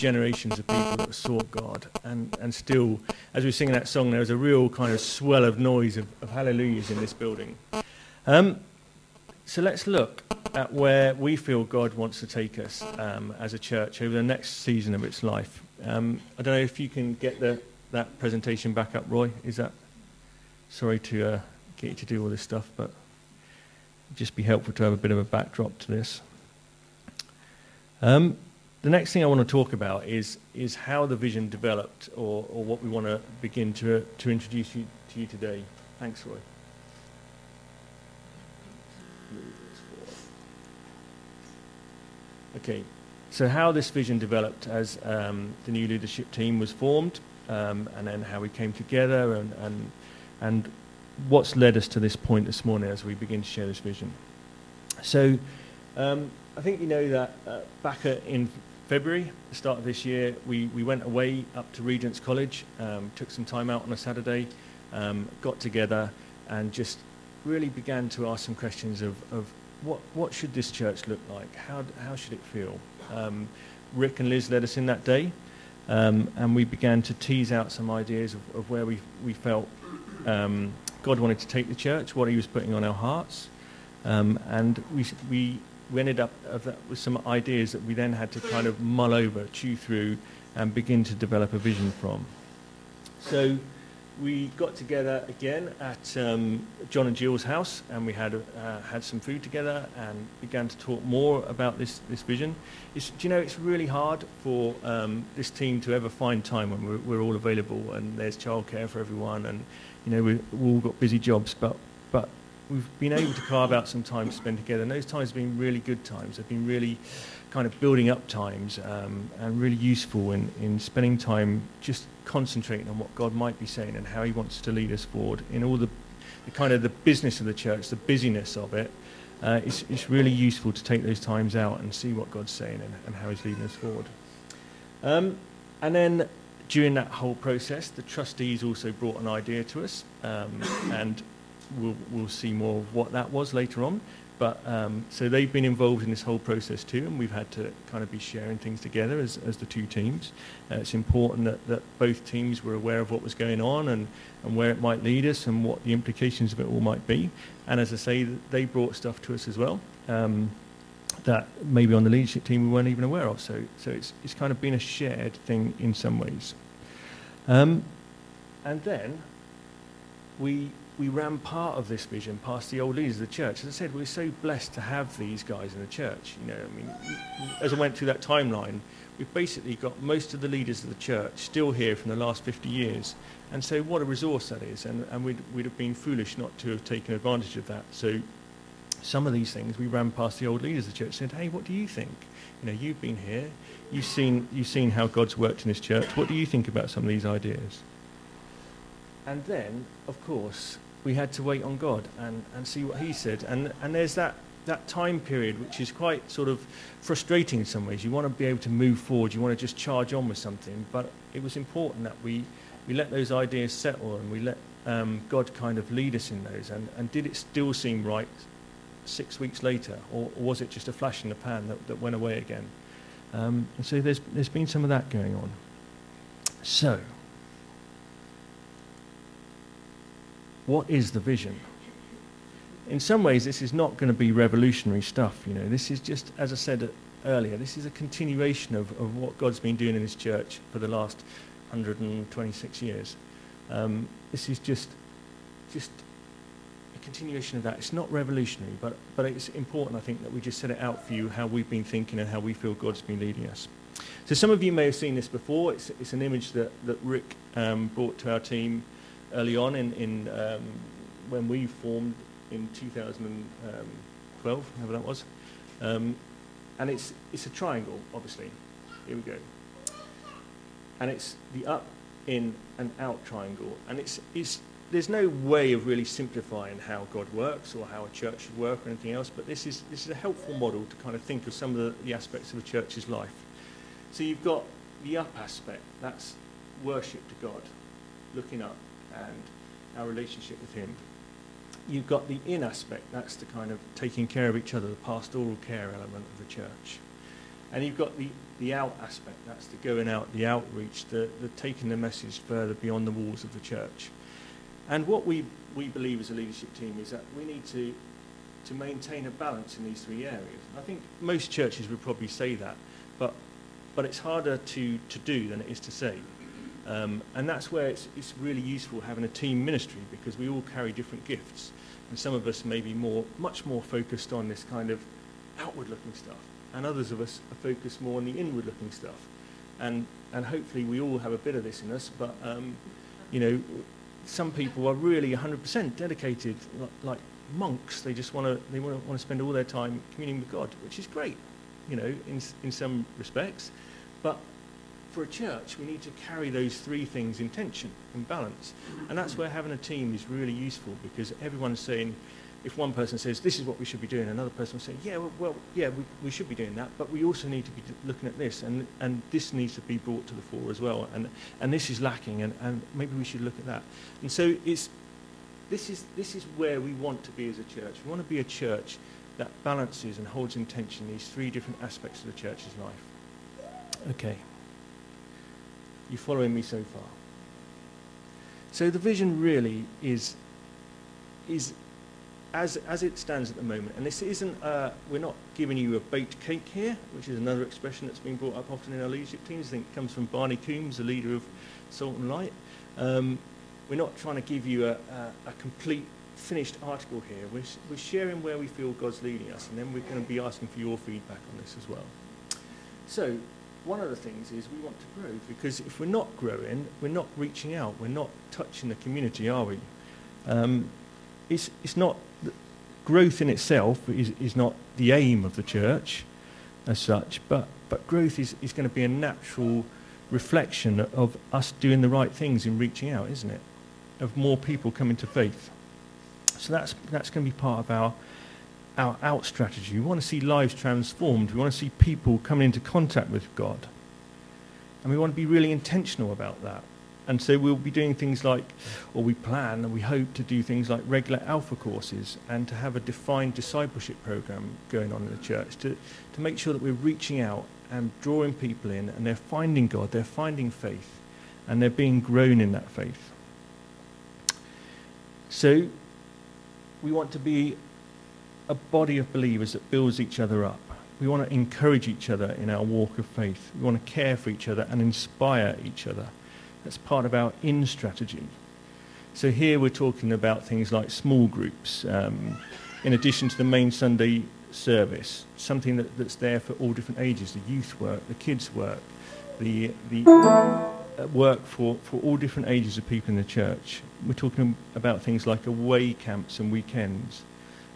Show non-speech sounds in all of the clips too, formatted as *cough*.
generations of people that sought God. And, and still, as we were singing that song, there was a real kind of swell of noise of, of hallelujahs in this building. Um, so let's look at where we feel God wants to take us um, as a church over the next season of its life. Um, I don't know if you can get the, that presentation back up, Roy. Is that? Sorry to uh, get you to do all this stuff, but just be helpful to have a bit of a backdrop to this. Um, the next thing I want to talk about is is how the vision developed, or, or what we want to begin to to introduce you to you today. Thanks, Roy. Okay, so how this vision developed as um, the new leadership team was formed, um, and then how we came together, and, and and what's led us to this point this morning as we begin to share this vision. So, um, I think you know that uh, back in February, the start of this year, we, we went away up to Regent's College, um, took some time out on a Saturday, um, got together, and just really began to ask some questions of, of what, what should this church look like? How, how should it feel? Um, Rick and Liz led us in that day, um, and we began to tease out some ideas of, of where we, we felt um, God wanted to take the church, what He was putting on our hearts. Um, and we, we, we ended up with some ideas that we then had to kind of mull over, chew through, and begin to develop a vision from. So we got together again at um, John and Jill's house, and we had uh, had some food together and began to talk more about this this vision. It's, do you know it's really hard for um, this team to ever find time when we're, we're, all available and there's childcare for everyone, and you know we've all got busy jobs, but but we've been able to carve out some time to spend together, and those times have been really good times. They've been really kind of building up times um, and really useful in, in spending time just concentrating on what God might be saying and how He wants to lead us forward in all the, the kind of the business of the church, the busyness of it. Uh, it's, it's really useful to take those times out and see what God's saying and, and how He's leading us forward. Um, and then during that whole process, the trustees also brought an idea to us, um, and we'll, we'll see more of what that was later on. But um, so they've been involved in this whole process too, and we've had to kind of be sharing things together as, as the two teams. Uh, it's important that, that both teams were aware of what was going on and, and where it might lead us and what the implications of it all might be. And as I say, they brought stuff to us as well um, that maybe on the leadership team we weren't even aware of. So, so it's, it's kind of been a shared thing in some ways. Um, and then we we ran part of this vision past the old leaders of the church. As I said, we're so blessed to have these guys in the church. You know, I mean, as I went through that timeline, we've basically got most of the leaders of the church still here from the last 50 years. And so what a resource that is. And, and we'd, we'd have been foolish not to have taken advantage of that. So some of these things we ran past the old leaders of the church and said, hey, what do you think? You know, you've been here. You've seen, you've seen how God's worked in this church. What do you think about some of these ideas? And then, of course, we had to wait on God and, and see what He said. And, and there's that, that time period which is quite sort of frustrating in some ways. You want to be able to move forward, you want to just charge on with something. But it was important that we, we let those ideas settle and we let um, God kind of lead us in those. And, and did it still seem right six weeks later, or, or was it just a flash in the pan that, that went away again? Um, and so there's, there's been some of that going on. So, what is the vision? In some ways, this is not going to be revolutionary stuff. You know, this is just, as I said earlier, this is a continuation of, of what God's been doing in His church for the last 126 years. Um, this is just, just a continuation of that. It's not revolutionary, but, but it's important, I think, that we just set it out for you how we've been thinking and how we feel God's been leading us. So some of you may have seen this before. It's, it's an image that, that Rick um, brought to our team early on in, in um, when we formed in 2012, whatever that was. Um, and it's, it's a triangle, obviously. Here we go. And it's the up, in, and out triangle. And it's, it's, there's no way of really simplifying how God works or how a church should work or anything else, but this is, this is a helpful model to kind of think of some of the, the aspects of a church's life. So you've got the up aspect, that's worship to God, looking up and our relationship with Him. You've got the in aspect, that's the kind of taking care of each other, the pastoral care element of the church. And you've got the, the out aspect, that's the going out, the outreach, the, the taking the message further beyond the walls of the church. And what we, we believe as a leadership team is that we need to, to maintain a balance in these three areas. I think most churches would probably say that, but, but it's harder to, to do than it is to say. Um, and that's where it's, it's really useful having a team ministry because we all carry different gifts. And some of us may be more, much more focused on this kind of outward-looking stuff, and others of us are focused more on the inward-looking stuff. And, and hopefully we all have a bit of this in us, but, um, you know, some people are really 100% dedicated, like, like monks. They just want to they want to spend all their time communing with God, which is great, you know, in, in some respects. But for a church, we need to carry those three things in tension, in balance. And that's where having a team is really useful because everyone's saying, if one person says, this is what we should be doing, another person will say, yeah, well, well yeah, we, we should be doing that, but we also need to be looking at this, and, and this needs to be brought to the fore as well, and, and this is lacking, and, and maybe we should look at that. And so it's, this, is, this is where we want to be as a church. We want to be a church that balances and holds in tension these three different aspects of the church's life. Okay. You following me so far? So the vision really is, is as, as it stands at the moment, and this isn't, uh, we're not giving you a baked cake here, which is another expression that's been brought up often in our leadership teams. I think it comes from Barney Coombs, the leader of Salt and Light. Um, we're not trying to give you a, a, a complete finished article here. We're, we're sharing where we feel God's leading us, and then we're going to be asking for your feedback on this as well. So one of the things is we want to grow because if we're not growing, we're not reaching out, we're not touching the community, are we? Um, it's, it's not growth in itself is, is not the aim of the church as such, but, but growth is, is going to be a natural reflection of us doing the right things in reaching out, isn't it? Of more people coming to faith. So that's, that's going to be part of our our out strategy. We want to see lives transformed. We want to see people coming into contact with God. And we want to be really intentional about that. And so we'll be doing things like, or we plan and we hope to do things like regular alpha courses and to have a defined discipleship program going on in the church to, to make sure that we're reaching out and drawing people in and they're finding God, they're finding faith, and they're being grown in that faith. So we want to be a body of believers that builds each other up. We want to encourage each other in our walk of faith. We want to care for each other and inspire each other. That's part of our in strategy. So here we're talking about things like small groups, um, in addition to the main Sunday service, something that, that's there for all different ages, the youth work, the kids work, the, the uh, work for, for all different ages of people in the church. We're talking about things like away camps and weekends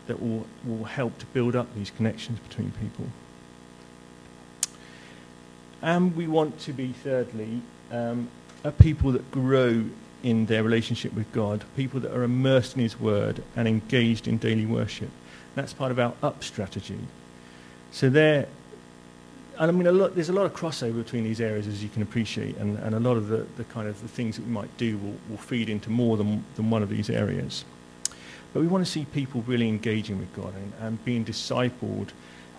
that will, will help to build up these connections between people. And we want to be, thirdly, um, a people that grow in their relationship with God, people that are immersed in His Word and engaged in daily worship. That's part of our up strategy. So there, and I mean, a lot, there's a lot of crossover between these areas, as you can appreciate, and, and a lot of the, the kind of the things that we might do will, will feed into more than, than one of these areas. But we want to see people really engaging with God and, and being discipled,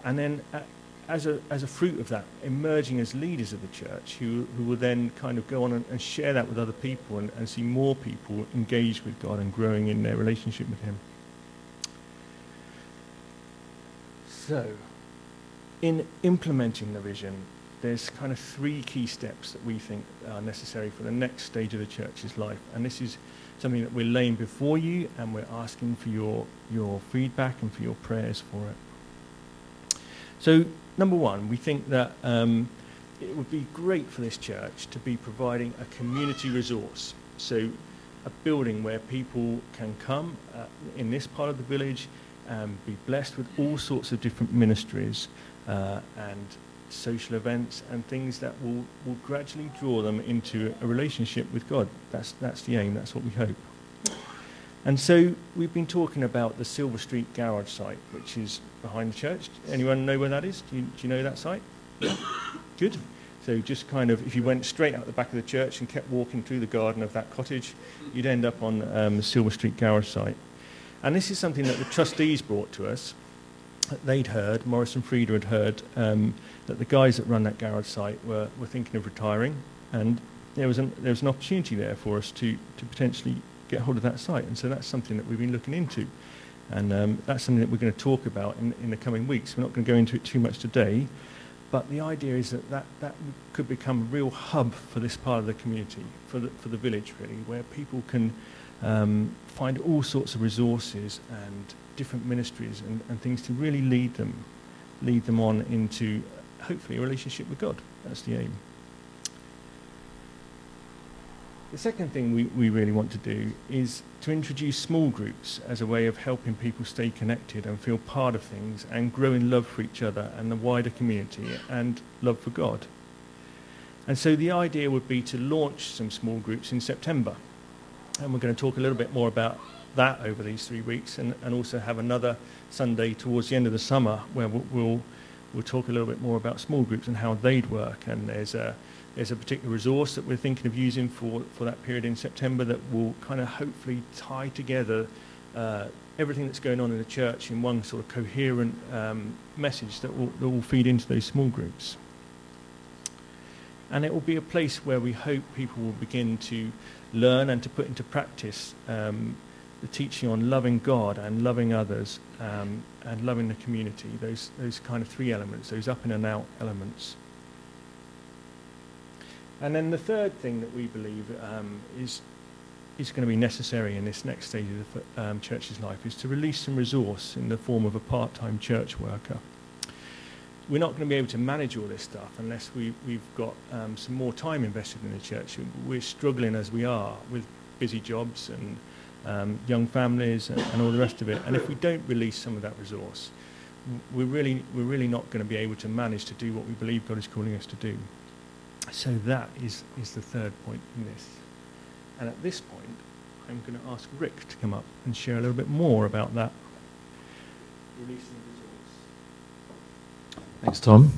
and then uh, as a, as a fruit of that, emerging as leaders of the church who, who will then kind of go on and, and share that with other people and, and see more people engaged with God and growing in their relationship with Him. So, in implementing the vision, there's kind of three key steps that we think are necessary for the next stage of the church's life. And this is something that we're laying before you and we're asking for your, your feedback and for your prayers for it. So, number one, we think that um, it would be great for this church to be providing a community resource. So, a building where people can come uh, in this part of the village and be blessed with all sorts of different ministries uh, and social events and things that will, will gradually draw them into a relationship with God. That's, that's the aim, that's what we hope. And so we've been talking about the Silver Street garage site, which is behind the church. Anyone know where that is? Do you, do you know that site? *coughs* Good. So just kind of, if you went straight out the back of the church and kept walking through the garden of that cottage, you'd end up on um, the Silver Street garage site. And this is something that the trustees brought to us they'd heard, Morris and Frieda had heard, um, that the guys that run that garage site were, were thinking of retiring, and there was, an, there was an opportunity there for us to, to potentially get hold of that site. And so that's something that we've been looking into. And um, that's something that we're going to talk about in, in the coming weeks. We're not going to go into it too much today, but the idea is that, that that could become a real hub for this part of the community, for the, for the village really, where people can um, find all sorts of resources and different ministries and, and things to really lead them, lead them on into hopefully a relationship with God. That's the aim. The second thing we, we really want to do is to introduce small groups as a way of helping people stay connected and feel part of things and grow in love for each other and the wider community and love for God. And so the idea would be to launch some small groups in September. And we're going to talk a little bit more about that over these three weeks and, and also have another Sunday towards the end of the summer where we'll, we'll, we'll talk a little bit more about small groups and how they'd work. And there's a, there's a particular resource that we're thinking of using for, for that period in September that will kind of hopefully tie together uh, everything that's going on in the church in one sort of coherent um, message that will, that will feed into those small groups. And it will be a place where we hope people will begin to learn and to put into practice um, the teaching on loving God and loving others um, and loving the community, those, those kind of three elements, those up in and out elements. And then the third thing that we believe um, is, is going to be necessary in this next stage of the um, church's life is to release some resource in the form of a part-time church worker. We're not going to be able to manage all this stuff unless we, we've got um, some more time invested in the church. We're struggling as we are with busy jobs and um, young families and, and all the rest of it. And if we don't release some of that resource, we're really, we're really not going to be able to manage to do what we believe God is calling us to do. So that is, is the third point in this. And at this point, I'm going to ask Rick to come up and share a little bit more about that. Thanks, Tom.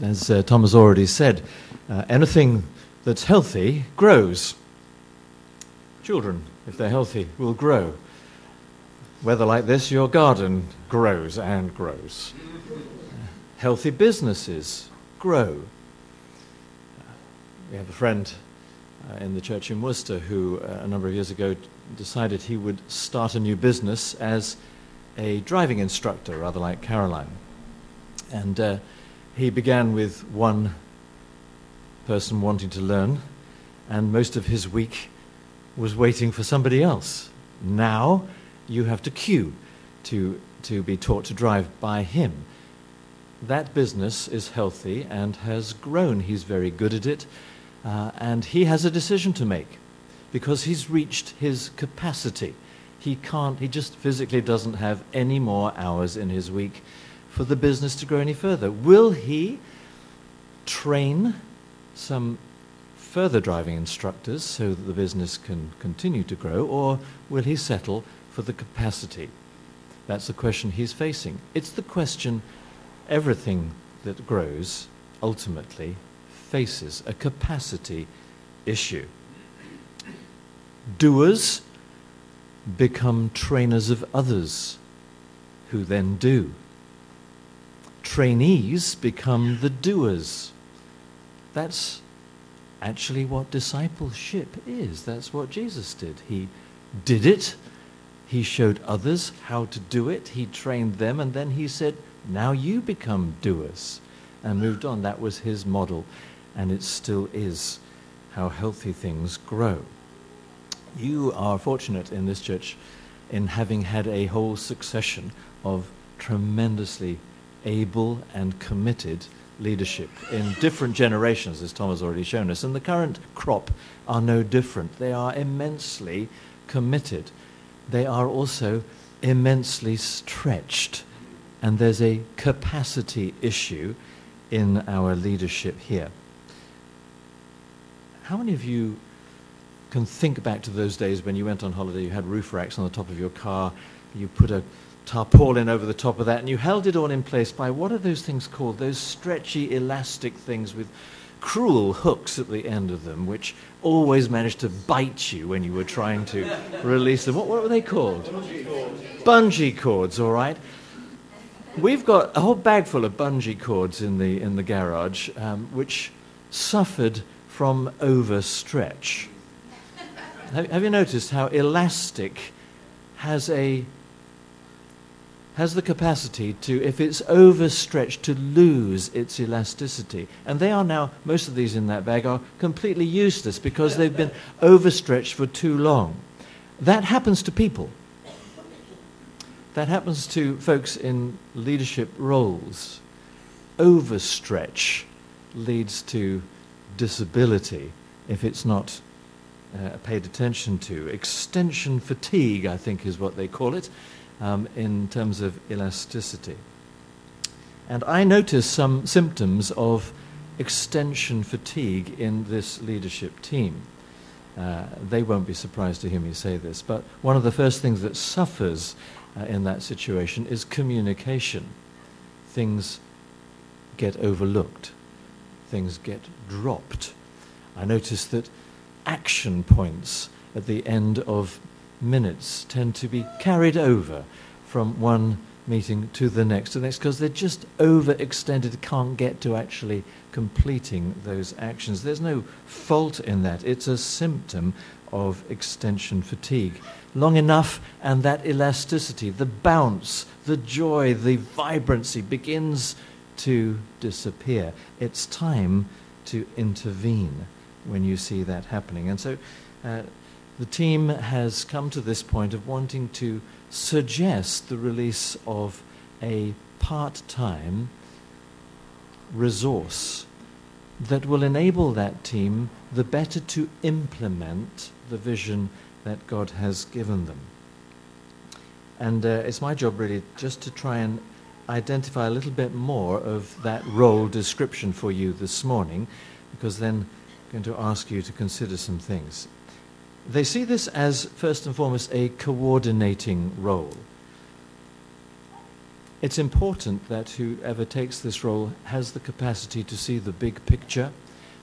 As uh, Tom has already said, uh, anything that's healthy grows. Children, if they're healthy, will grow. Weather like this, your garden grows and grows. healthy businesses grow we have a friend uh, in the church in Worcester who, uh, a number of years ago, decided he would start a new business as a driving instructor, rather like Caroline. And uh, he began with one person wanting to learn, and most of his week was waiting for somebody else. Now you have to queue to, to be taught to drive by him. That business is healthy and has grown. He's very good at it. Uh, and he has a decision to make because he's reached his capacity. He can't, he just physically doesn't have any more hours in his week for the business to grow any further. Will he train some further driving instructors so that the business can continue to grow, or will he settle for the capacity? That's the question he's facing. It's the question everything that grows ultimately faces a capacity issue. Doers become trainers of others who then do. Trainees become the doers. That's actually what discipleship is. That's what Jesus did. He did it, he showed others how to do it, he trained them, and then he said, Now you become doers, and moved on. That was his model and it still is how healthy things grow. You are fortunate in this church in having had a whole succession of tremendously able and committed leadership in different generations, as Tom has already shown us. And the current crop are no different. They are immensely committed. They are also immensely stretched. And there's a capacity issue in our leadership here. How many of you can think back to those days when you went on holiday, you had roof racks on the top of your car, you put a tarpaulin over the top of that, and you held it all in place by what are those things called? Those stretchy, elastic things with cruel hooks at the end of them, which always managed to bite you when you were trying to *laughs* release them. What, what were they called? Bungee cords. Bungee cords, all right. we've got a whole bag full of bungee cords in the, in the garage, um, which suffered from overstretch. *laughs* have, have you noticed how elastic has a has the capacity to, if it's overstretched, to lose its elasticity. And they are now, most of these in that bag are completely useless because they've been overstretched for too long. That happens to people. That happens to folks in leadership roles. Overstretch leads to disability if it's not uh, paid attention to. Extension fatigue, I think, is what they call it um, in terms of elasticity. And I noticed some symptoms of extension fatigue in this leadership team. Uh, they won't be surprised to hear me say this, but one of the first things that suffers uh, in that situation is communication. Things get overlooked, things get dropped. I noticed that action points at the end of minutes tend to be carried over from one meeting to the next to the next because they're just overextended, can't get to actually completing those actions. There's no fault in that. It's a symptom of extension fatigue. Long enough, and that elasticity, the bounce, the joy, the vibrancy begins to disappear. It's time to intervene when you see that happening. And so, uh, the team has come to this point of wanting to suggest the release of a part time resource that will enable that team the better to implement the vision that God has given them. And uh, it's my job really just to try and identify a little bit more of that role description for you this morning, because then I'm going to ask you to consider some things. They see this as, first and foremost, a coordinating role. It's important that whoever takes this role has the capacity to see the big picture,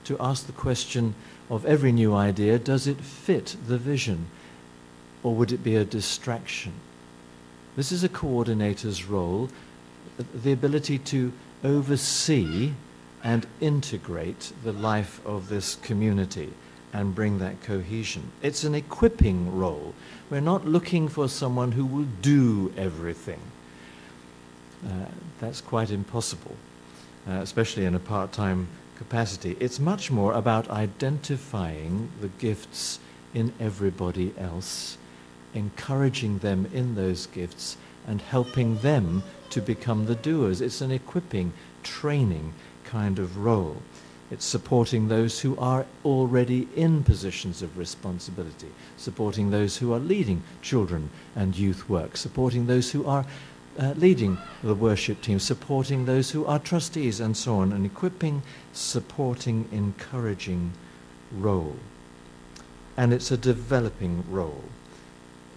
to ask the question of every new idea does it fit the vision, or would it be a distraction? This is a coordinator's role, the ability to oversee and integrate the life of this community and bring that cohesion. It's an equipping role. We're not looking for someone who will do everything. Uh, that's quite impossible, uh, especially in a part time capacity. It's much more about identifying the gifts in everybody else, encouraging them in those gifts, and helping them to become the doers. It's an equipping, training kind of role. It's supporting those who are already in positions of responsibility, supporting those who are leading children and youth work, supporting those who are uh, leading the worship team, supporting those who are trustees, and so on, an equipping, supporting, encouraging role. And it's a developing role.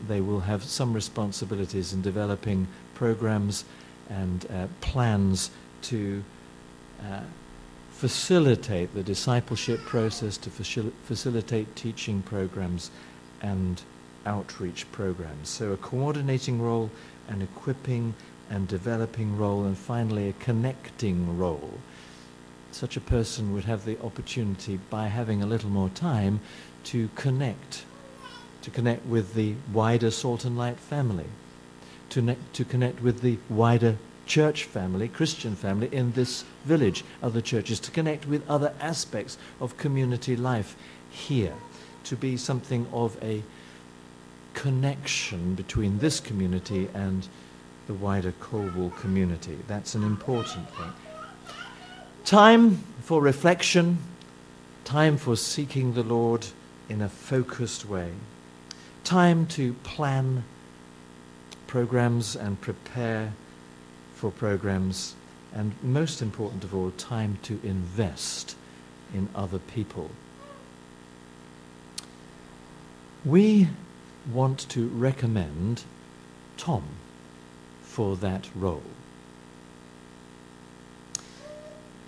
They will have some responsibilities in developing programs and uh, plans to. Uh, facilitate the discipleship process, to facil- facilitate teaching programs and outreach programs. So, a coordinating role, an equipping and developing role, and finally, a connecting role. Such a person would have the opportunity, by having a little more time, to connect, to connect with the wider Salt and Light family, to, ne- to connect with the wider church family, Christian family in this village, other churches, to connect with other aspects of community life here, to be something of a connection between this community and the wider Colwall community. That's an important thing. Time for reflection, time for seeking the Lord in a focused way, time to plan programs and prepare programs, and most important of all, time to invest in other people. We want to recommend Tom for that role.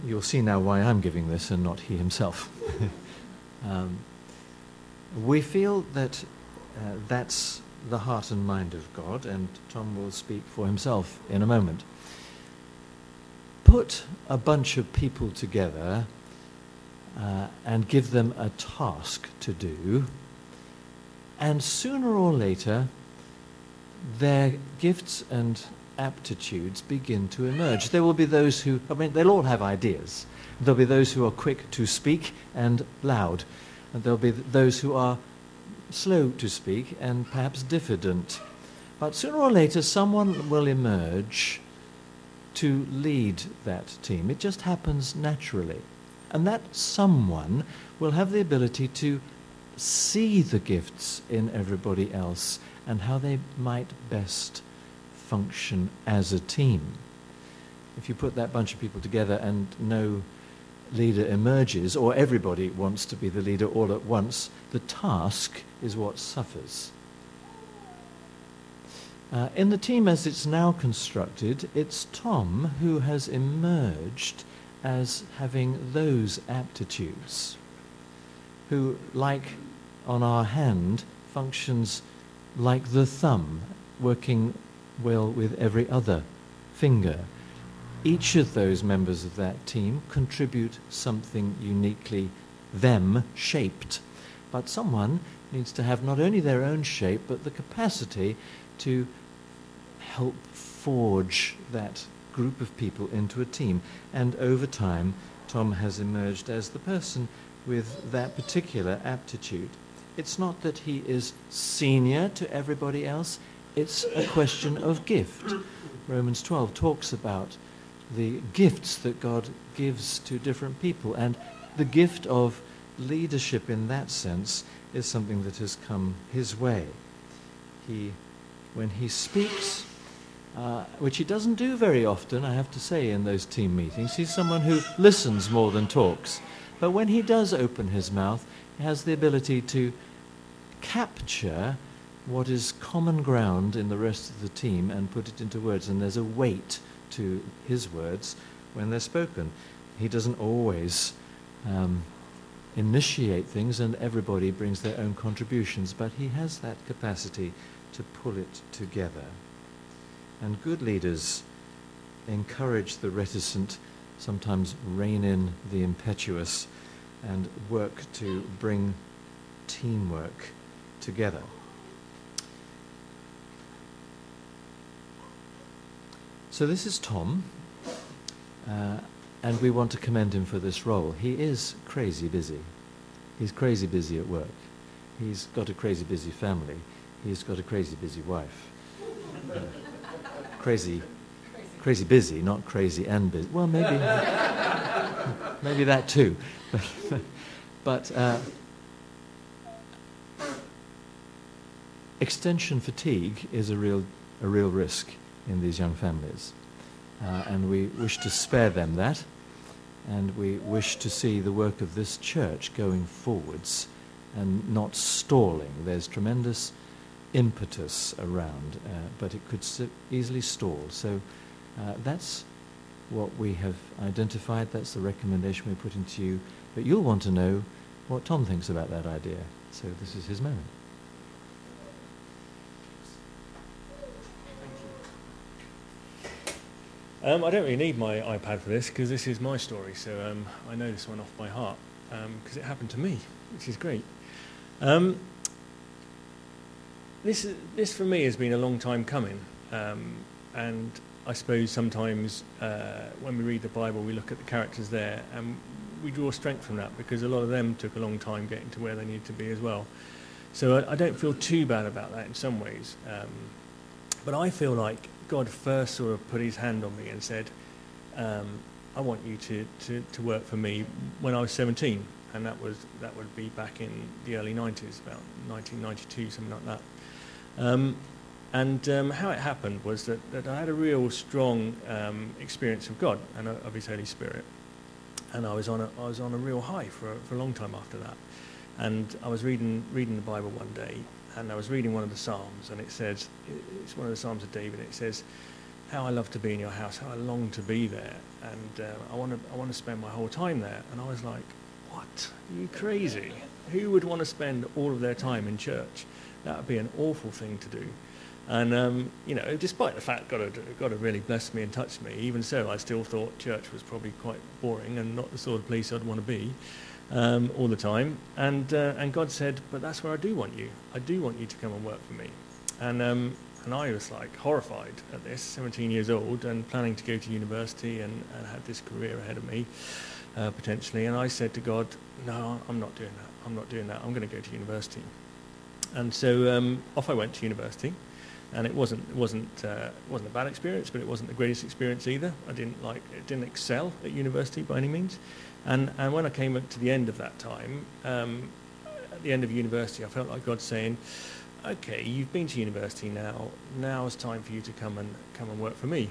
You'll see now why I'm giving this and not he himself. *laughs* um, we feel that uh, that's the heart and mind of God, and Tom will speak for himself in a moment. put a bunch of people together uh, and give them a task to do, and sooner or later, their gifts and aptitudes begin to emerge. There will be those who, I mean, they'll all have ideas. There'll be those who are quick to speak and loud, and there'll be those who are slow to speak and perhaps diffident. But sooner or later, someone will emerge to lead that team. It just happens naturally. And that someone will have the ability to see the gifts in everybody else and how they might best function as a team. If you put that bunch of people together and no leader emerges, or everybody wants to be the leader all at once, the task is what suffers. Uh, in the team as it's now constructed, it's Tom who has emerged as having those aptitudes, who, like on our hand, functions like the thumb, working well with every other finger. Each of those members of that team contribute something uniquely them shaped. But someone needs to have not only their own shape, but the capacity to help forge that group of people into a team. And over time, Tom has emerged as the person with that particular aptitude. It's not that he is senior to everybody else, it's a question of gift. Romans 12 talks about the gifts that God gives to different people, and the gift of leadership in that sense is something that has come his way. He, when he speaks, uh, which he doesn't do very often, I have to say, in those team meetings. He's someone who listens more than talks. But when he does open his mouth, he has the ability to capture what is common ground in the rest of the team and put it into words. And there's a weight to his words when they're spoken. He doesn't always um, initiate things, and everybody brings their own contributions, but he has that capacity to pull it together. And good leaders encourage the reticent, sometimes rein in the impetuous, and work to bring teamwork together. So this is Tom, uh, and we want to commend him for this role. He is crazy busy. He's crazy busy at work. He's got a crazy busy family. He's got a crazy busy wife. Uh, crazy, crazy busy, not crazy and busy. Well, maybe, maybe that too. *laughs* but uh, extension fatigue is a real, a real risk in these young families, uh, and we wish to spare them that, and we wish to see the work of this church going forwards and not stalling. There's tremendous impetus around, uh, but it could easily stall. So uh, that's what we have identified. That's the recommendation we put into you. But you'll want to know what Tom thinks about that idea. So this is his moment. Um, I don't really need my iPad for this because this is my story, so um, I know this one off by heart because um, it happened to me, which is great. Um, this, this for me has been a long time coming. Um, and I suppose sometimes uh, when we read the Bible, we look at the characters there and we draw strength from that because a lot of them took a long time getting to where they need to be as well. So I, I don't feel too bad about that in some ways. Um, but I feel like God first sort of put his hand on me and said, um, I want you to, to, to work for me when I was 17. And that was that would be back in the early 90s, about 1992, something like that. Um, and um, how it happened was that, that I had a real strong um, experience of God and of His Holy Spirit. And I was on a, I was on a real high for a, for a long time after that. And I was reading, reading the Bible one day, and I was reading one of the Psalms, and it says, it's one of the Psalms of David, it says, how I love to be in your house, how I long to be there, and uh, I want to I want to spend my whole time there. And I was like, what? Are you crazy? Who would want to spend all of their time in church? That would be an awful thing to do. And um, you know, despite the fact God had, God had really blessed me and touched me, even so, I still thought church was probably quite boring and not the sort of place I'd want to be um, all the time. And uh, and God said, "But that's where I do want you. I do want you to come and work for me." And um, and I was like horrified at this, 17 years old, and planning to go to university and, and had this career ahead of me uh, potentially. And I said to God, "No, I'm not doing that. I'm not doing that. I'm going to go to university." And so um, off I went to university and it wasn't it wasn't uh, wasn't a bad experience, but it wasn't the greatest experience either. I didn't like it didn't excel at university by any means, and and when I came to the end of that time, um, at the end of university, I felt like God saying, "Okay, you've been to university now. Now it's time for you to come and come and work for me,"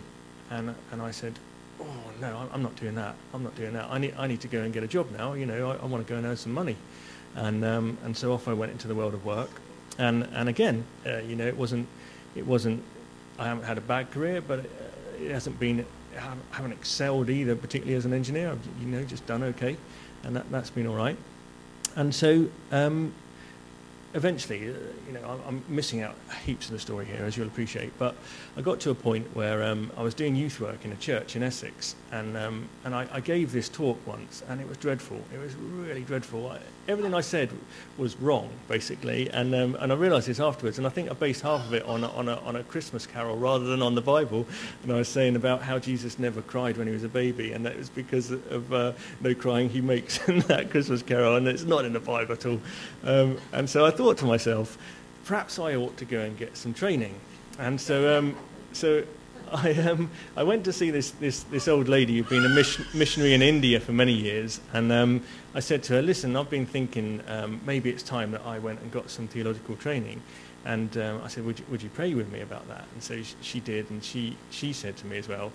and and I said. Oh no! I'm not doing that. I'm not doing that. I need. I need to go and get a job now. You know, I, I want to go and earn some money, and um, and so off I went into the world of work, and and again, uh, you know, it wasn't it wasn't. I haven't had a bad career, but it, it hasn't been. I haven't excelled either, particularly as an engineer. I've you know just done okay, and that that's been all right. And so um, eventually, uh, you know, I'm, missing out heaps of the story here, as you'll appreciate. But I got to a point where um, I was doing youth work in a church in Essex, and um, and I, I, gave this talk once, and it was dreadful. It was really dreadful. I, everything I said was wrong, basically, and um, and I realised this afterwards. And I think I based half of it on a, on a on a Christmas carol rather than on the Bible. And I was saying about how Jesus never cried when he was a baby, and that was because of uh, no crying he makes *laughs* in that Christmas carol, and it's not in the Bible at all. Um, and so I thought thought to myself, perhaps I ought to go and get some training. And so, um, so I, um, I went to see this, this, this old lady who'd been a mission, missionary in India for many years. And um, I said to her, listen, I've been thinking um, maybe it's time that I went and got some theological training. And um, I said, would you, would you pray with me about that? And so she, she did. And she, she said to me as well,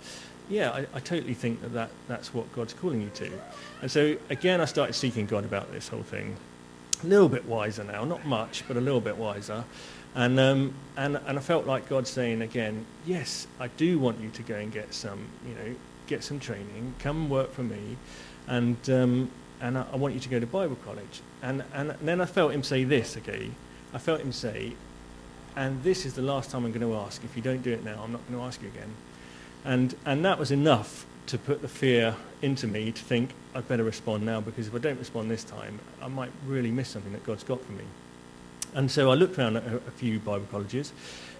yeah, I, I, totally think that, that that's what God's calling you to. And so again, I started seeking God about this whole thing a little bit wiser now, not much, but a little bit wiser. And, um, and, and I felt like God saying again, yes, I do want you to go and get some, you know, get some training, come work for me, and, um, and I, I want you to go to Bible college. And, and then I felt him say this, again. I felt him say, and this is the last time I'm going to ask. If you don't do it now, I'm not going to ask you again. And, and that was enough to put the fear into me to think I'd better respond now because if I don't respond this time, I might really miss something that God's got for me. And so I looked around at a, few Bible colleges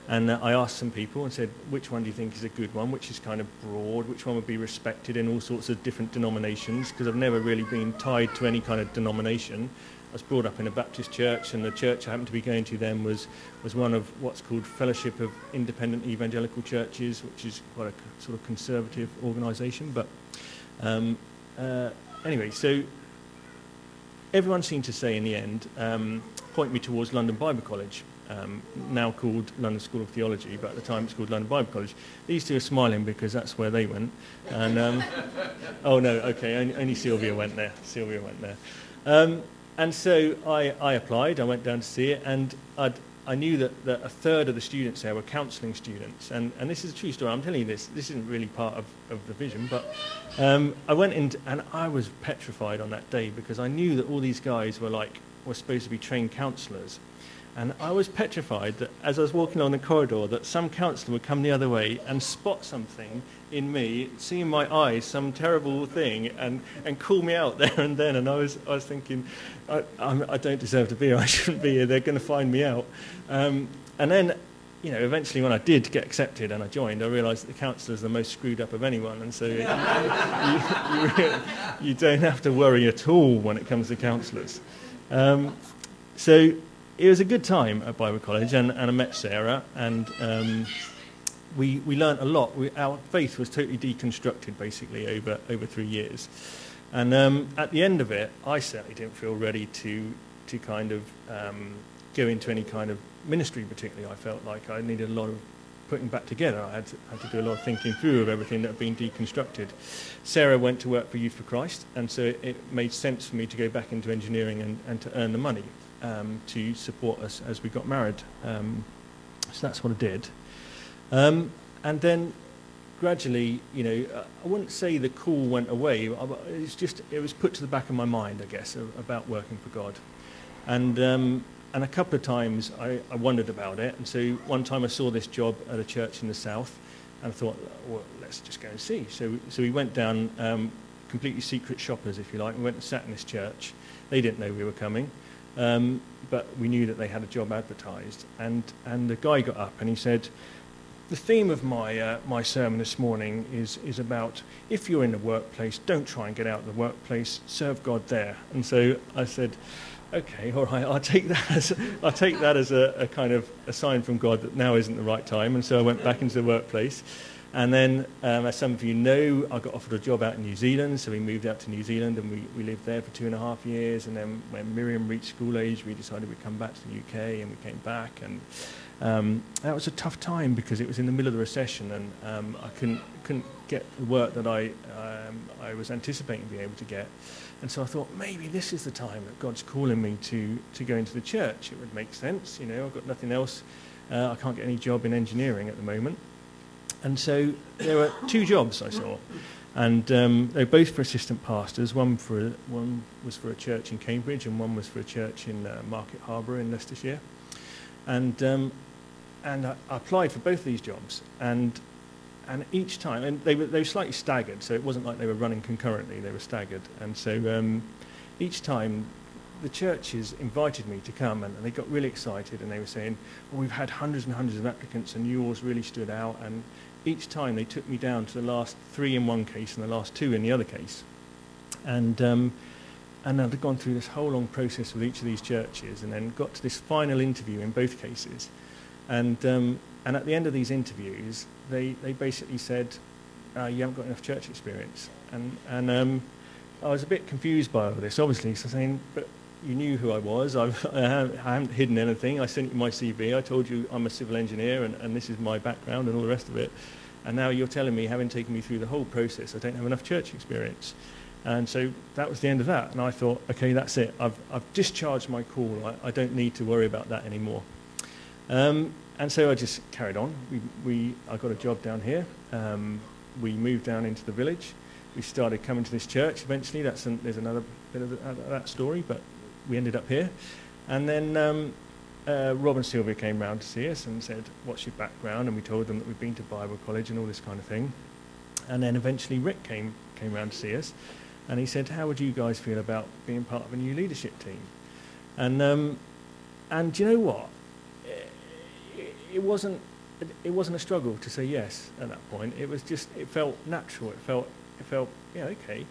and uh, I asked some people and said, which one do you think is a good one? Which is kind of broad? Which one would be respected in all sorts of different denominations? Because I've never really been tied to any kind of denomination. I was brought up in a Baptist church, and the church I happened to be going to then was, was one of what's called Fellowship of Independent Evangelical Churches, which is quite a sort of conservative organisation. But um, uh, anyway, so everyone seemed to say in the end, um, point me towards London Bible College, um, now called London School of Theology, but at the time it's called London Bible College. These two are smiling because that's where they went. And um, *laughs* oh no, okay, only, only, Sylvia went there. Sylvia went there. Um, and so I, I applied, I went down to see it, and I'd, I knew that, that a third of the students there were counselling students. And, and this is a true story. I'm telling you this. This isn't really part of, of the vision. But um, I went in, and I was petrified on that day because I knew that all these guys were like, were supposed to be trained counsellors. And I was petrified that as I was walking along the corridor, that some counsellor would come the other way and spot something in me, see in my eyes some terrible thing, and, and call me out *laughs* there and then. And I was, I was thinking, I, I, don't deserve to be here. *laughs* I shouldn't be here. They're going to find me out. Um, and then, you know, eventually when I did get accepted and I joined, I realised that the counsellor is the most screwed up of anyone. And so *laughs* you, you, you, don't have to worry at all when it comes to counsellors. Um, so it was a good time at Bible College, and, and I met Sarah, and um, we, we learnt a lot. We, our faith was totally deconstructed, basically, over, over three years. And um, at the end of it, I certainly didn't feel ready to, to kind of um, go into any kind of ministry, particularly. I felt like I needed a lot of putting back together. I had to, had to do a lot of thinking through of everything that had been deconstructed. Sarah went to work for Youth for Christ, and so it, it made sense for me to go back into engineering and, and to earn the money um, to support us as we got married. Um, so that's what I did. Um, and then gradually, you know, I wouldn't say the call went away. It's just it was put to the back of my mind, I guess, about working for God. And um, and a couple of times I, I wondered about it. And so one time I saw this job at a church in the south, and I thought, well, let's just go and see. So, so we went down, um, completely secret shoppers, if you like, and went and sat in this church. They didn't know we were coming, um, but we knew that they had a job advertised. And, and the guy got up and he said, the theme of my, uh, my sermon this morning is, is about if you're in the workplace, don't try and get out of the workplace, serve God there. And so I said, okay, all right, I'll take that as, I'll take that as a, a kind of a sign from God that now isn't the right time. And so I went back into the workplace. And then, um, as some of you know, I got offered a job out in New Zealand, so we moved out to New Zealand and we, we lived there for two and a half years. And then when Miriam reached school age, we decided we'd come back to the UK and we came back. And um, that was a tough time because it was in the middle of the recession and um, I couldn't, couldn't get the work that I, um, I was anticipating being able to get. And so I thought, maybe this is the time that God's calling me to, to go into the church. It would make sense, you know, I've got nothing else. Uh, I can't get any job in engineering at the moment. And so there were two jobs I saw. And um, they were both for assistant pastors. One, for a, one was for a church in Cambridge and one was for a church in uh, Market Harborough in Leicestershire. And, um, and I, applied for both of these jobs. And and each time, and they were, they were slightly staggered, so it wasn't like they were running concurrently, they were staggered. And so um, each time the churches invited me to come and, and they got really excited and they were saying, well, we've had hundreds and hundreds of applicants and yours really stood out. And each time they took me down to the last three in one case and the last two in the other case. And, um, and I'd gone through this whole long process with each of these churches and then got to this final interview in both cases. And, um, and at the end of these interviews, they, they basically said, uh, you haven't got enough church experience. And, and um, I was a bit confused by all this, obviously, so saying, but you knew who I was. I've, *laughs* I, haven't, I haven't hidden anything. I sent you my CV. I told you I'm a civil engineer and, and this is my background and all the rest of it. And now you're telling me, having taken me through the whole process, I don't have enough church experience. And so that was the end of that. And I thought, okay, that's it. I've, I've discharged my call. I, I don't need to worry about that anymore. Um, and so I just carried on. We, we, I got a job down here. Um, we moved down into the village. We started coming to this church eventually. That's an, there's another bit of that story, but we ended up here. And then um, uh, Rob and Sylvia came round to see us and said, what's your background? And we told them that we'd been to Bible college and all this kind of thing. And then eventually Rick came, came round to see us and he said, how would you guys feel about being part of a new leadership team? And, um, and do you know what? It, it wasn't it wasn't a struggle to say yes at that point. It was just it felt natural. It felt it felt yeah okay.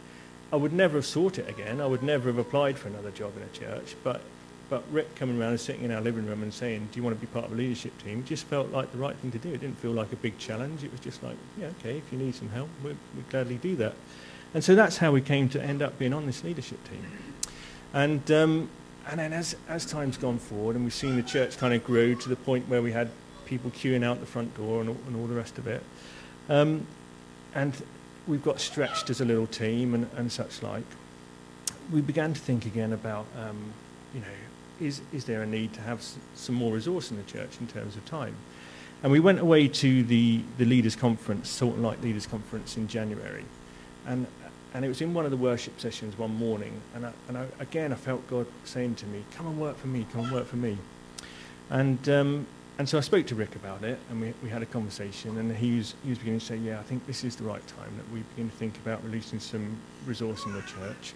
I would never have sought it again. I would never have applied for another job in a church. But but Rick coming around and sitting in our living room and saying, "Do you want to be part of a leadership team?" just felt like the right thing to do. It didn't feel like a big challenge. It was just like, yeah, okay, if you need some help, we'd, we'd gladly do that. And so that's how we came to end up being on this leadership team. And um, and then as as time's gone forward, and we've seen the church kind of grow to the point where we had people queuing out the front door and all, and all the rest of it. Um, and we've got stretched as a little team and, and such like. We began to think again about, um, you know, is, is there a need to have some more resource in the church in terms of time? And we went away to the, the leaders' conference, Salt and Light Leaders' Conference in January. And, and it was in one of the worship sessions one morning. And, I, and I, again, I felt God saying to me, come and work for me, come and work for me. And um, and so I spoke to Rick about it, and we, we had a conversation, and he was, he was beginning to say, yeah, I think this is the right time that we begin to think about releasing some resource in the church.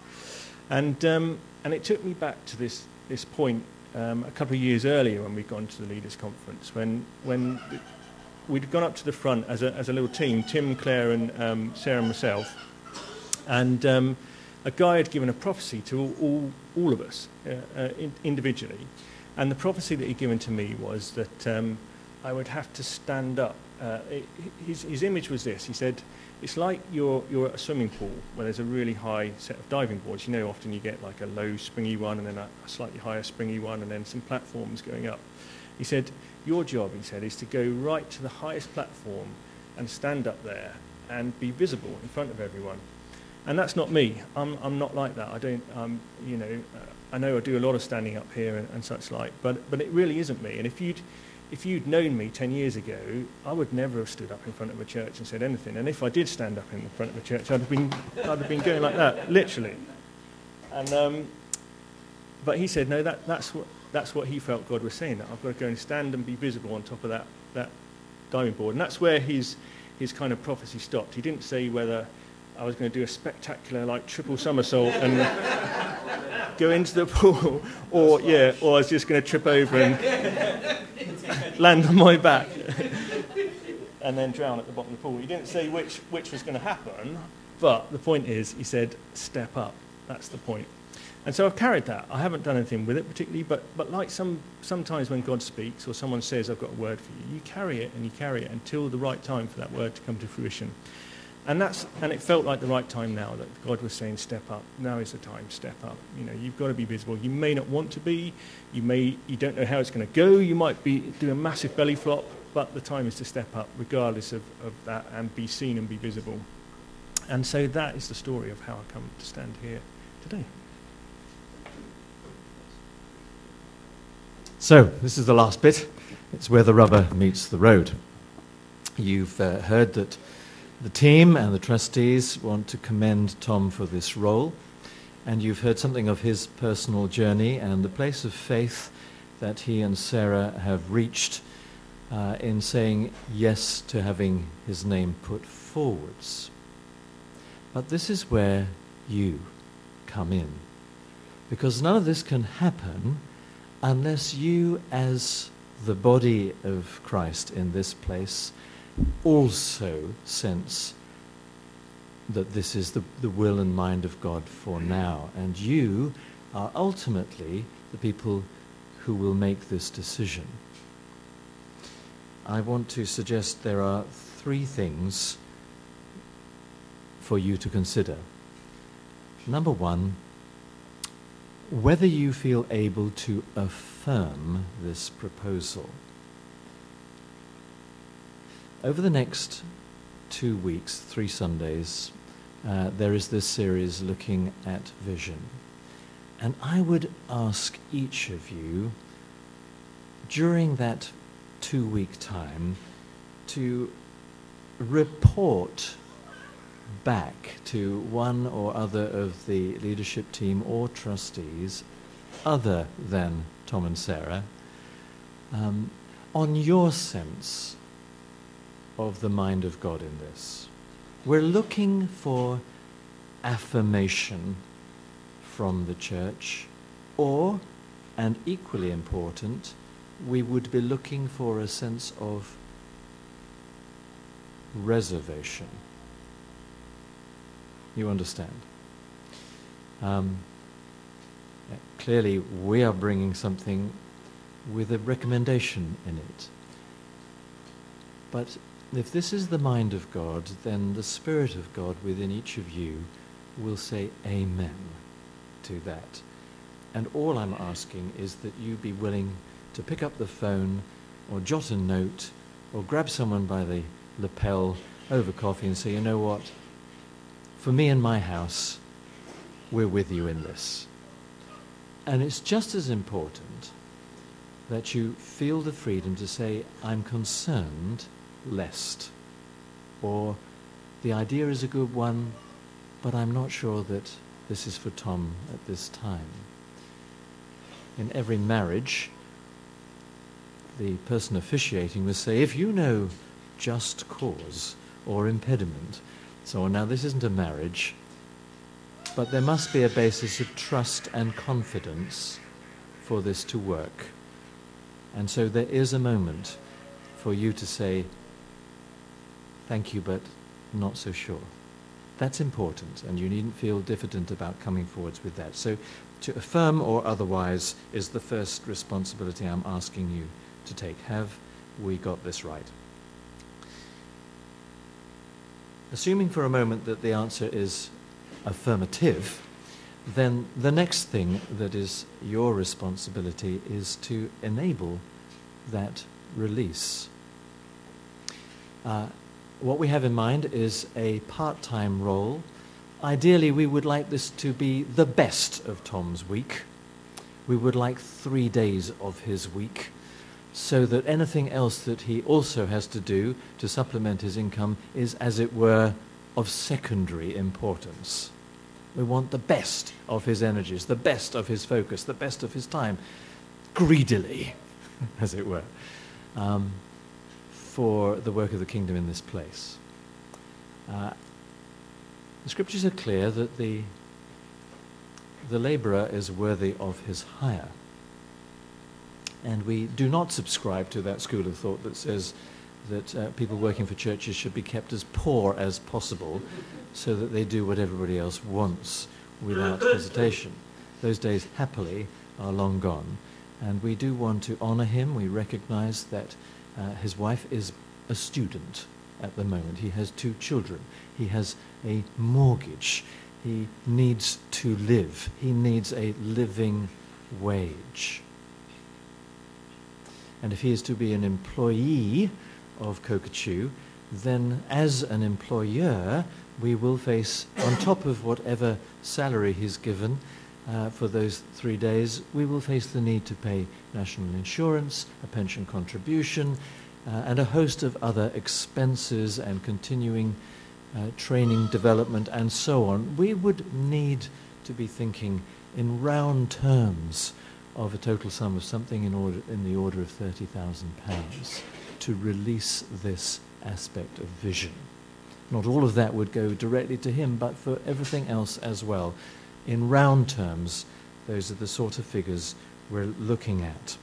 And, um, and it took me back to this, this point um, a couple of years earlier when we'd gone to the Leaders' Conference, when, when we'd gone up to the front as a, as a little team, Tim, Claire, and um, Sarah and myself, and um, a guy had given a prophecy to all, all, all of us uh, uh, in, individually. And the prophecy that he'd given to me was that um, I would have to stand up. Uh, it, his, his image was this. He said, it's like you're, you're at a swimming pool where there's a really high set of diving boards. You know, often you get like a low springy one and then a, a slightly higher springy one and then some platforms going up. He said, your job, he said, is to go right to the highest platform and stand up there and be visible in front of everyone. And that's not me. I'm, I'm not like that. I don't, um, you know, uh, I know I do a lot of standing up here and, and such like, but, but it really isn't me. And if you'd, if you'd known me 10 years ago, I would never have stood up in front of a church and said anything. And if I did stand up in front of a church, I'd have been, I'd have been going like that, literally. And, um, but he said, no, that, that's, what, that's what he felt God was saying, that I've got to go and stand and be visible on top of that, that diving board. And that's where his, his kind of prophecy stopped. He didn't say whether I was going to do a spectacular, like, triple somersault and *laughs* go into the pool, or, yeah, or I was just going to trip over and land on my back and then drown at the bottom of the pool. He didn't say which, which was going to happen, but the point is, he said, step up. That's the point. And so I've carried that. I haven't done anything with it particularly, but, but like some, sometimes when God speaks or someone says, I've got a word for you, you carry it and you carry it until the right time for that word to come to fruition. And, that's, and it felt like the right time now that God was saying, step up. Now is the time, step up. You know, you've got to be visible. You may not want to be. You, may, you don't know how it's going to go. You might be do a massive belly flop, but the time is to step up regardless of, of that and be seen and be visible. And so that is the story of how I come to stand here today. So, this is the last bit. It's where the rubber meets the road. You've uh, heard that the team and the trustees want to commend Tom for this role, and you've heard something of his personal journey and the place of faith that he and Sarah have reached uh, in saying yes to having his name put forwards. But this is where you come in. Because none of this can happen unless you, as the body of Christ in this place, also sense that this is the, the will and mind of God for now. And you are ultimately the people who will make this decision. I want to suggest there are three things for you to consider. Number one, whether you feel able to affirm this proposal. Over the next two weeks, three Sundays, uh, there is this series looking at vision. And I would ask each of you during that two week time to report back to one or other of the leadership team or trustees other than Tom and Sarah um, on your sense of the mind of God in this. We're looking for affirmation from the church, or, and equally important, we would be looking for a sense of reservation. You understand? Um, clearly, we are bringing something with a recommendation in it. But if this is the mind of God, then the Spirit of God within each of you will say Amen to that. And all I'm asking is that you be willing to pick up the phone or jot a note or grab someone by the lapel over coffee and say, you know what? For me and my house, we're with you in this. And it's just as important that you feel the freedom to say, I'm concerned lest. Or the idea is a good one, but I'm not sure that this is for Tom at this time. In every marriage, the person officiating must say, if you know just cause or impediment, so on. now this isn't a marriage, but there must be a basis of trust and confidence for this to work. And so there is a moment for you to say, thank you, but not so sure. That's important, and you needn't feel diffident about coming forwards with that. So to affirm or otherwise is the first responsibility I'm asking you to take. Have we got this right? Assuming for a moment that the answer is affirmative, then the next thing that is your responsibility is to enable that release. Uh, what we have in mind is a part time role. Ideally, we would like this to be the best of Tom's week. We would like three days of his week so that anything else that he also has to do to supplement his income is, as it were, of secondary importance. We want the best of his energies, the best of his focus, the best of his time, greedily, *laughs* as it were, um, for the work of the kingdom in this place. Uh, the scriptures are clear that the, the laborer is worthy of his hire. And we do not subscribe to that school of thought that says that uh, people working for churches should be kept as poor as possible so that they do what everybody else wants without *coughs* hesitation. Those days, happily, are long gone. And we do want to honor him. We recognize that uh, his wife is a student at the moment. He has two children. He has a mortgage. He needs to live. He needs a living wage. And if he is to be an employee of CoCoChu, then as an employer, we will face, on top of whatever salary he's given uh, for those three days, we will face the need to pay national insurance, a pension contribution, uh, and a host of other expenses and continuing uh, training, development, and so on. We would need to be thinking in round terms of a total sum of something in, order, in the order of £30,000 to release this aspect of vision. Not all of that would go directly to him, but for everything else as well. In round terms, those are the sort of figures we're looking at.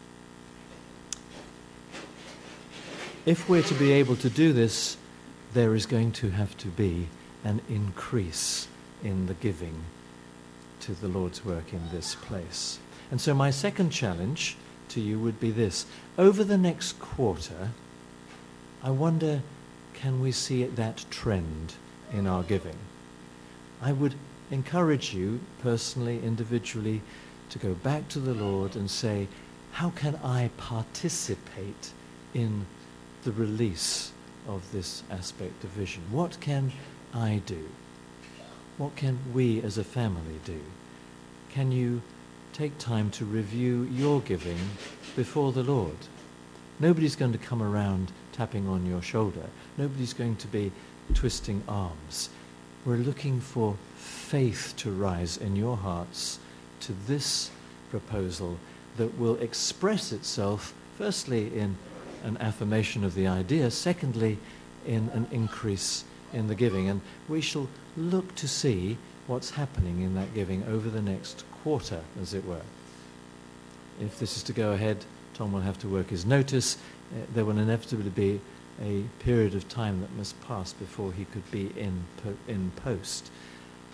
If we're to be able to do this, there is going to have to be an increase in the giving to the Lord's work in this place. And so, my second challenge to you would be this over the next quarter, I wonder can we see that trend in our giving? I would encourage you personally, individually, to go back to the Lord and say, How can I participate in the release of this aspect of vision? What can I do? What can we as a family do? Can you take time to review your giving before the Lord? Nobody's going to come around tapping on your shoulder. Nobody's going to be twisting arms. We're looking for faith to rise in your hearts to this proposal that will express itself, firstly, in an affirmation of the idea, secondly, in an increase in the giving. And we shall look to see what's happening in that giving over the next quarter, as it were. If this is to go ahead, Tom will have to work his notice. Uh, there will inevitably be a period of time that must pass before he could be in, in post.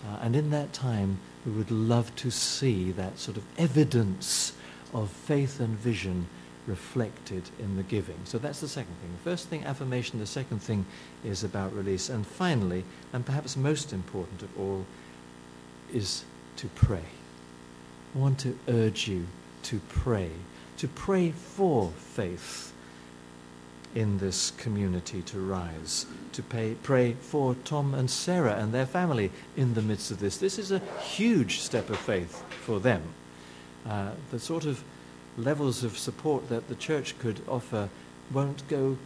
Uh, and in that time, we would love to see that sort of evidence of faith and vision reflected in the giving. So that's the second thing. The first thing, affirmation. The second thing is about release. And finally, and perhaps most important of all, is to pray. I want to urge you to pray, to pray for faith in this community to rise, to pay, pray for Tom and Sarah and their family in the midst of this. This is a huge step of faith for them. Uh, the sort of levels of support that the church could offer won't go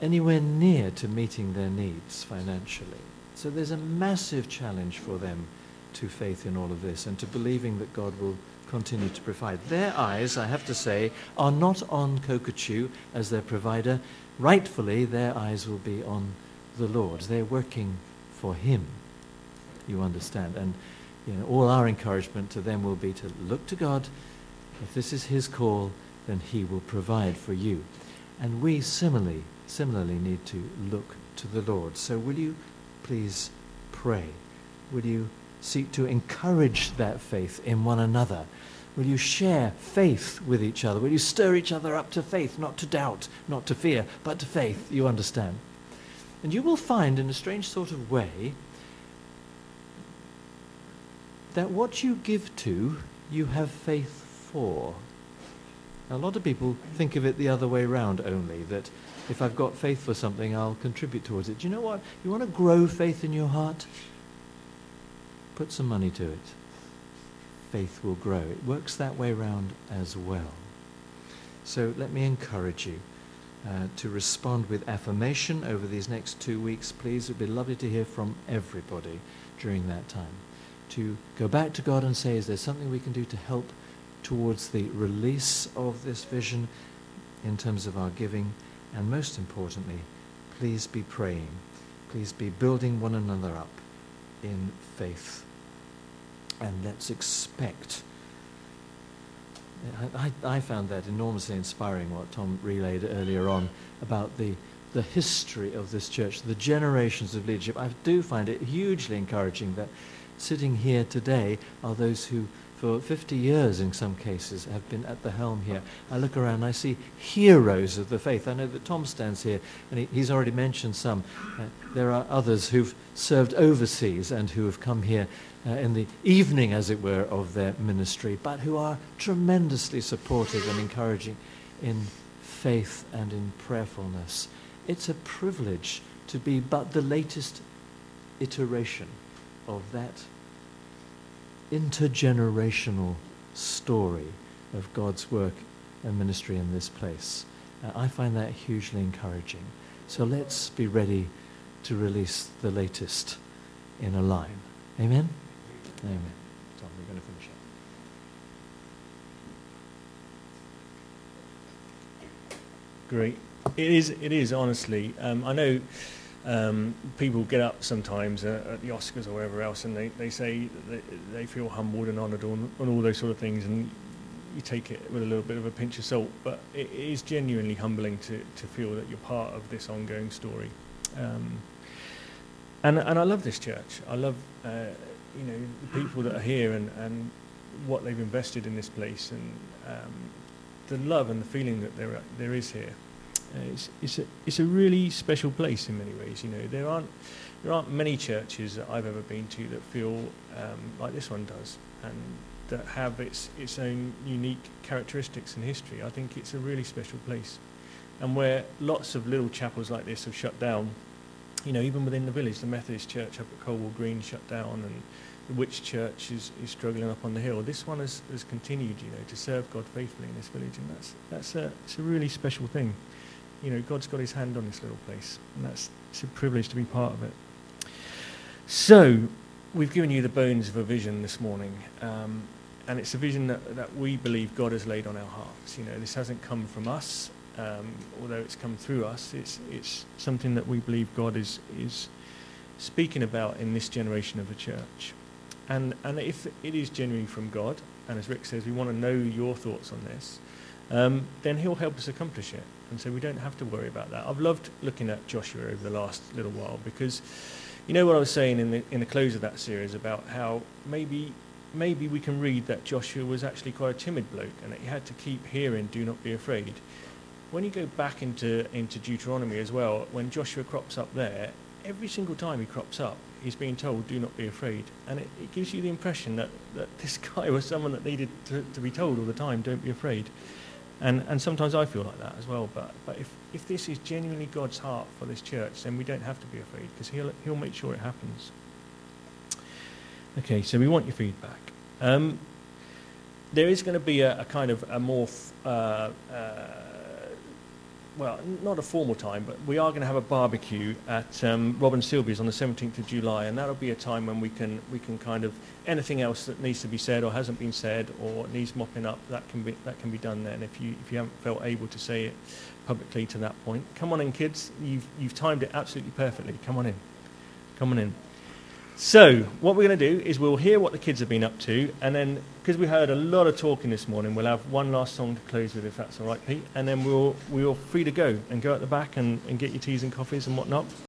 anywhere near to meeting their needs financially. So there's a massive challenge for them to faith in all of this and to believing that God will continue to provide. Their eyes, I have to say, are not on CoCoChu as their provider. Rightfully, their eyes will be on the Lord. They're working for Him. You understand? And you know, all our encouragement to them will be to look to God. If this is His call, then He will provide for you. And we similarly, similarly need to look to the Lord. So will you please pray? Will you seek to encourage that faith in one another? Will you share faith with each other? Will you stir each other up to faith, not to doubt, not to fear, but to faith? You understand? And you will find, in a strange sort of way, that what you give to, you have faith for. Now, a lot of people think of it the other way round only, that if I've got faith for something, I'll contribute towards it. Do you know what? You want to grow faith in your heart? Put some money to it faith will grow. It works that way round as well. So let me encourage you uh, to respond with affirmation over these next two weeks, please. It would be lovely to hear from everybody during that time. to go back to God and say, is there something we can do to help towards the release of this vision in terms of our giving? And most importantly, please be praying. Please be building one another up in faith. And let's expect. I, I, found that enormously inspiring, what Tom relayed earlier on about the the history of this church, the generations of leadership. I do find it hugely encouraging that sitting here today are those who, for 50 years in some cases, have been at the helm here. I look around and I see heroes of the faith. I know that Tom stands here and he, he's already mentioned some. Uh, there are others who've served overseas and who have come here uh, in the evening, as it were, of their ministry, but who are tremendously supportive and encouraging in faith and in prayerfulness. It's a privilege to be but the latest iteration of that intergenerational story of God's work and ministry in this place. Uh, I find that hugely encouraging. So let's be ready to release the latest in a line. Amen? Amen. Tom, we're going to finish up. Great. It is. It is honestly. Um, I know um, people get up sometimes uh, at the Oscars or wherever else, and they, they say they, they feel humbled and honoured and, all those sort of things, and you take it with a little bit of a pinch of salt. But it is genuinely humbling to, to feel that you're part of this ongoing story. Um, and and I love this church. I love uh, you know the people that are here and, and what they've invested in this place and um, the love and the feeling that there there is here. Uh, it's, it's, a, it's a really special place in many ways. You know, there aren't, there aren't many churches that I've ever been to that feel um, like this one does and that have its, its own unique characteristics and history. I think it's a really special place. And where lots of little chapels like this have shut down, you know, even within the village, the Methodist church up at Colwall Green shut down and the Wyche Church is, is struggling up on the hill. This one has, has continued, you know, to serve God faithfully in this village, and that's, that's a, it's a really special thing you know, God's got his hand on this little place, and that's it's a privilege to be part of it. So, we've given you the bones of a vision this morning, um, and it's a vision that, that we believe God has laid on our hearts. You know, this hasn't come from us, um, although it's come through us. It's it's something that we believe God is is speaking about in this generation of the church, and and if it is genuinely from God, and as Rick says, we want to know your thoughts on this, um, then He'll help us accomplish it and so we don't have to worry about that. I've loved looking at Joshua over the last little while because, you know, what I was saying in the in the close of that series about how maybe maybe we can read that Joshua was actually quite a timid bloke and that he had to keep hearing "Do not be afraid." When you go back into into Deuteronomy as well, when Joshua crops up there, every single time he crops up, he's being told, "Do not be afraid," and it, it gives you the impression that that this *laughs* guy was someone that needed to, to be told all the time, "Don't be afraid." And, and sometimes I feel like that as well. But, but if, if this is genuinely God's heart for this church, then we don't have to be afraid because he'll, he'll make sure it happens. Okay, so we want your feedback. Um, there is going to be a, a kind of a more uh, uh, well, not a formal time, but we are going to have a barbecue at um, Robin Sylvia's on the 17th of July, and that'll be a time when we can we can kind of anything else that needs to be said or hasn't been said or needs mopping up that can be that can be done then. If you if you haven't felt able to say it publicly to that point, come on in, kids. You've you've timed it absolutely perfectly. Come on in, come on in. So, what we're going to do is we'll hear what the kids have been up to, and then, because we heard a lot of talking this morning, we'll have one last song to close with, if that's all right, Pete, and then we'll, we're free to go and go at the back and, and get your teas and coffees and whatnot.